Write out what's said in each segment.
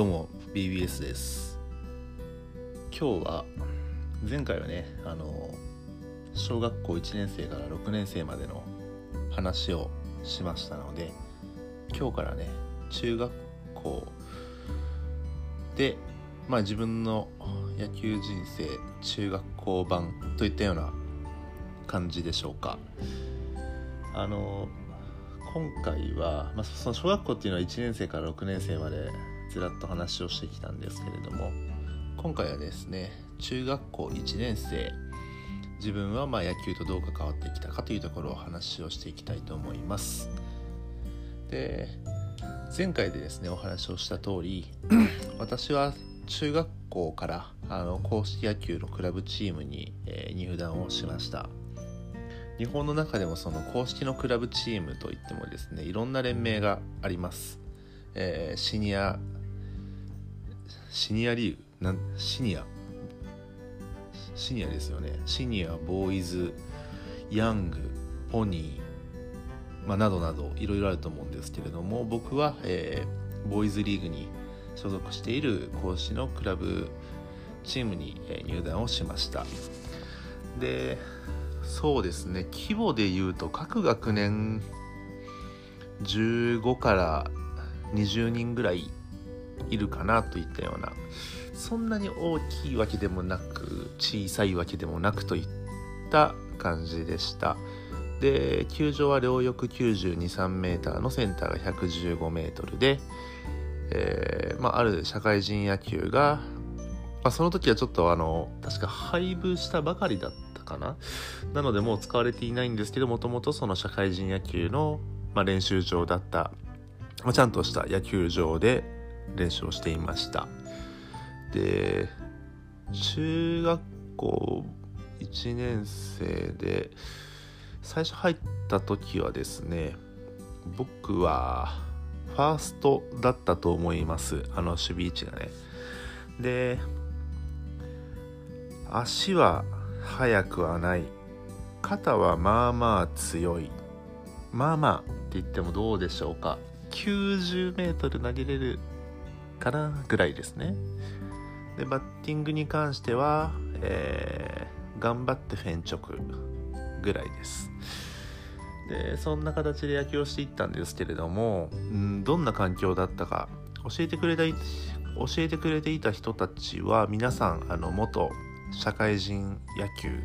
どうも BBS です。今日は前回はねあの小学校1年生から6年生までの話をしましたので今日からね中学校でまあ自分の野球人生中学校版といったような感じでしょうか。あの今回は、まあ、その小学校っていうのは1年生から6年生までずらっと話をしてきたんですけれども今回はですね中学校1年生自分はま野球とどう関わってきたかというところを話をしていきたいと思います。で前回でですねお話をした通り 私は中学校からあの公式野球のクラブチームに、えー、入団をしました。日本の中でもその公式のクラブチームといってもですねいろんな連盟があります、えー、シニアシニアリーグなシニア。シニアですよね。シニアボーイズヤングポニー、まあ、などなどいろいろあると思うんですけれども僕は、えー、ボーイズリーグに所属している講師のクラブチームに、入団をしました。でそうですね。規模でいうと各学年15から20人ぐらいいるかなといったようなそんなに大きいわけでもなく小さいわけでもなくといった感じでした。で球場は両翼9 2 3メーターのセンターが115メートルで、えーまあ、ある社会人野球が、まあ、その時はちょっとあの確か配布したばかりだったかな。なのでもう使われていないんですけどもともとその社会人野球の、まあ、練習場だった、ちゃんとした野球場で練習をしていました。で中学校1年生で最初入った時はですね僕はファーストだったと思います。あの守備位置がね。で足は速くはない。肩はまあまあ強い。まあまあって言ってもどうでしょうか。90メートル投げれるかなぐらいですね。でバッティングに関しては、えー、頑張ってフェン直ぐらいです。でそんな形で野球をしていったんですけれども、うん、どんな環境だったか教えてくれた教えてくれていた人たちは皆さんあの元社会人野球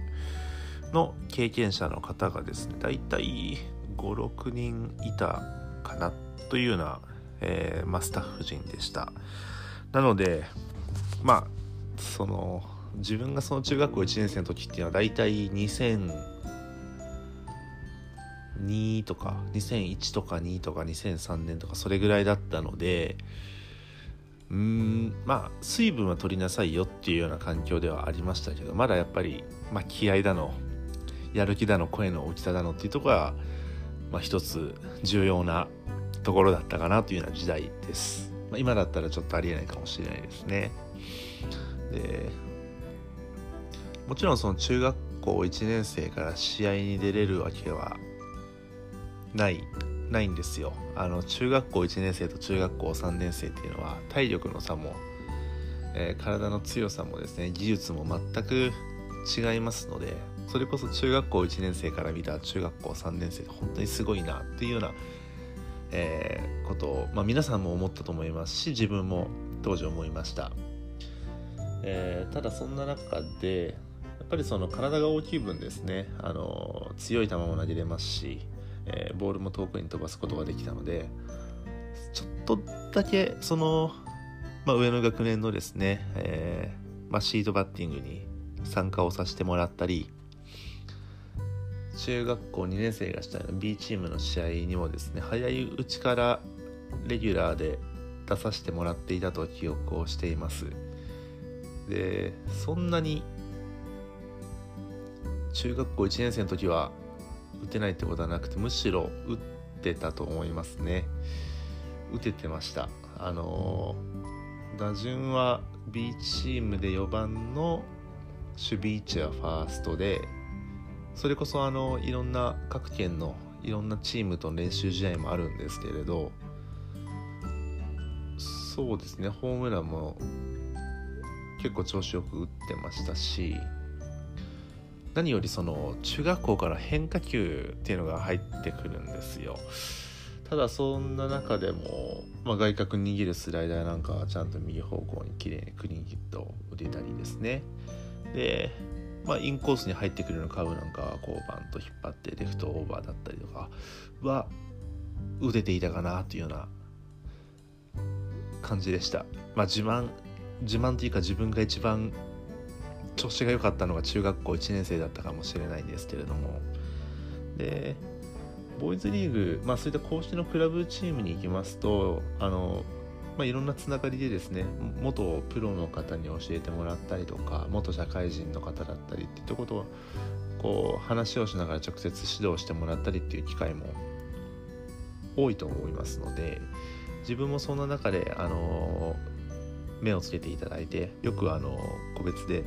の経験者の方がですねだいたい56人いたかなというような、えーまあ、スタッフ陣でした。なのでまあその自分がその中学校1年生の時っていうのは大体2002とか2001とか2とか2003年とかそれぐらいだったのでうんまあ水分は取りなさいよっていうような環境ではありましたけどまだやっぱり、まあ、気合だのやる気だの声の大きさだのっていうところは、まあ、一つ重要なところだったかなというような時代です、まあ、今だったらちょっとありえないかもしれないですね。でもちろんその中学校1年生から試合に出れるわけはないないんですよ。あの中学校1年生と中学校3年生っていうのは体力の差も、えー、体の強さもですね技術も全く違いますのでそれこそ中学校1年生から見た中学校3年生って本当にすごいなっていうような、えー、ことを、まあ、皆さんも思ったと思いますし自分も当時思いました。えー、ただそんな中でやっぱりその体が大きい分ですねあの強い球も投げれますし、えー、ボールも遠くに飛ばすことができたのでちょっとだけその、まあ、上の学年のですね、えー、まあ、シートバッティングに参加をさせてもらったり中学校2年生がしたの B チームの試合にもですね早いうちからレギュラーで出させてもらっていたと記憶をしています。でそんなに中学校1年生の時は打てないってことはなくてむしろ打ってたと思いますね打ててましたあの打順は B チームで4番の守備位置はファーストでそれこそあのいろんな各県のいろんなチームと練習試合もあるんですけれどそうですねホームランも結構調子よく打ってましたし何よりその中学校から変化球っていうのが入ってくるんですよ。ただそんな中でも、まあ、外角握るスライダーなんかはちゃんと右方向に綺麗にクリーンヒットを打てたりですね。で、まあ、インコースに入ってくるのカーブなんかはこうバンと引っ張ってレフトオーバーだったりとかは打てていたかなというような感じでした。まあ自慢自慢というか自分が一番調子が良かったのが中学校1年生だったかもしれないんですけれども。でボーイズリーグ、まあ、そういった公式のクラブチームに行きますとあの、まあ、いろんなつながりでですね元プロの方に教えてもらったりとか元社会人の方だったりっていったことをこう話をしながら直接指導してもらったりっていう機会も多いと思いますので自分もそんな中であの目をつけていただいてよくあの個別で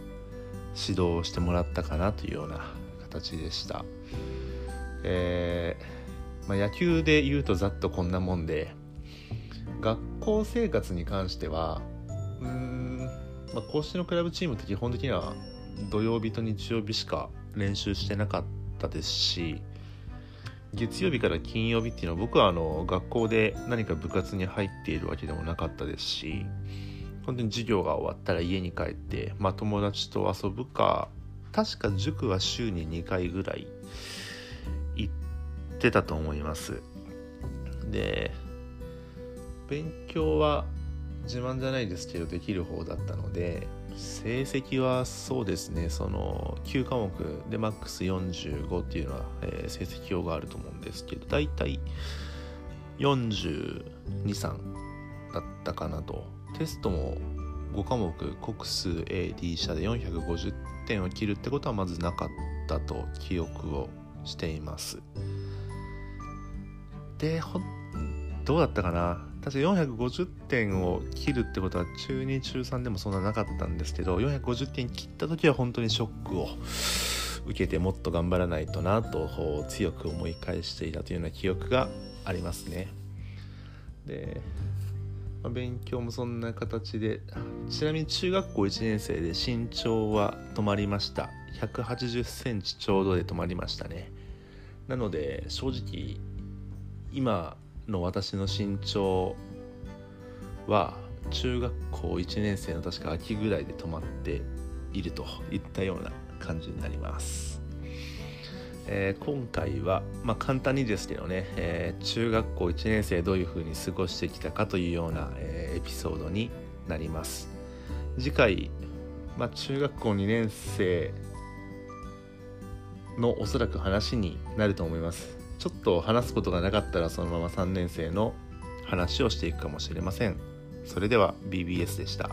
指導してもらったかなというような形でした。えー、まあ、野球で言うとざっとこんなもんで学校生活に関してはうーん、まあ、公式のクラブチームって基本的には土曜日と日曜日しか練習してなかったですし月曜日から金曜日っていうのは僕はあの学校で何か部活に入っているわけでもなかったですし本当に授業が終わったら家に帰って、まあ、友達と遊ぶか確か塾は週に2回ぐらい行ってたと思います。で勉強は自慢じゃないですけどできる方だったので成績はそうですねその9科目でマックス45っていうのは、えー、成績表があると思うんですけど大体423だったかなと。テストも5科目国数 AD 社で450点を切るってことはまずなかったと記憶をしています。でどうだったかな？確か450点を切るってことは中2中3でもそんななかったんですけど450点切った時は本当にショックを受けてもっと頑張らないとなと強く思い返していたというような記憶がありますね。でまあ、勉強もそんな形でちなみに中学校1年生で身長は止まりました。1 8 0センチちょうどで止まりましたね。なので正直今の私の身長は中学校1年生の確か秋ぐらいで止まっているといったような感じになります。えー、今回は、まあ、簡単にですけどね、えー、中学校1年生どういう風に過ごしてきたかというような、えー、エピソードになります。次回、まあ、中学校2年生のおそらく話になると思います。ちょっと話すことがなかったらそのまま3年生の話をしていくかもしれませんそれでは BBS でした。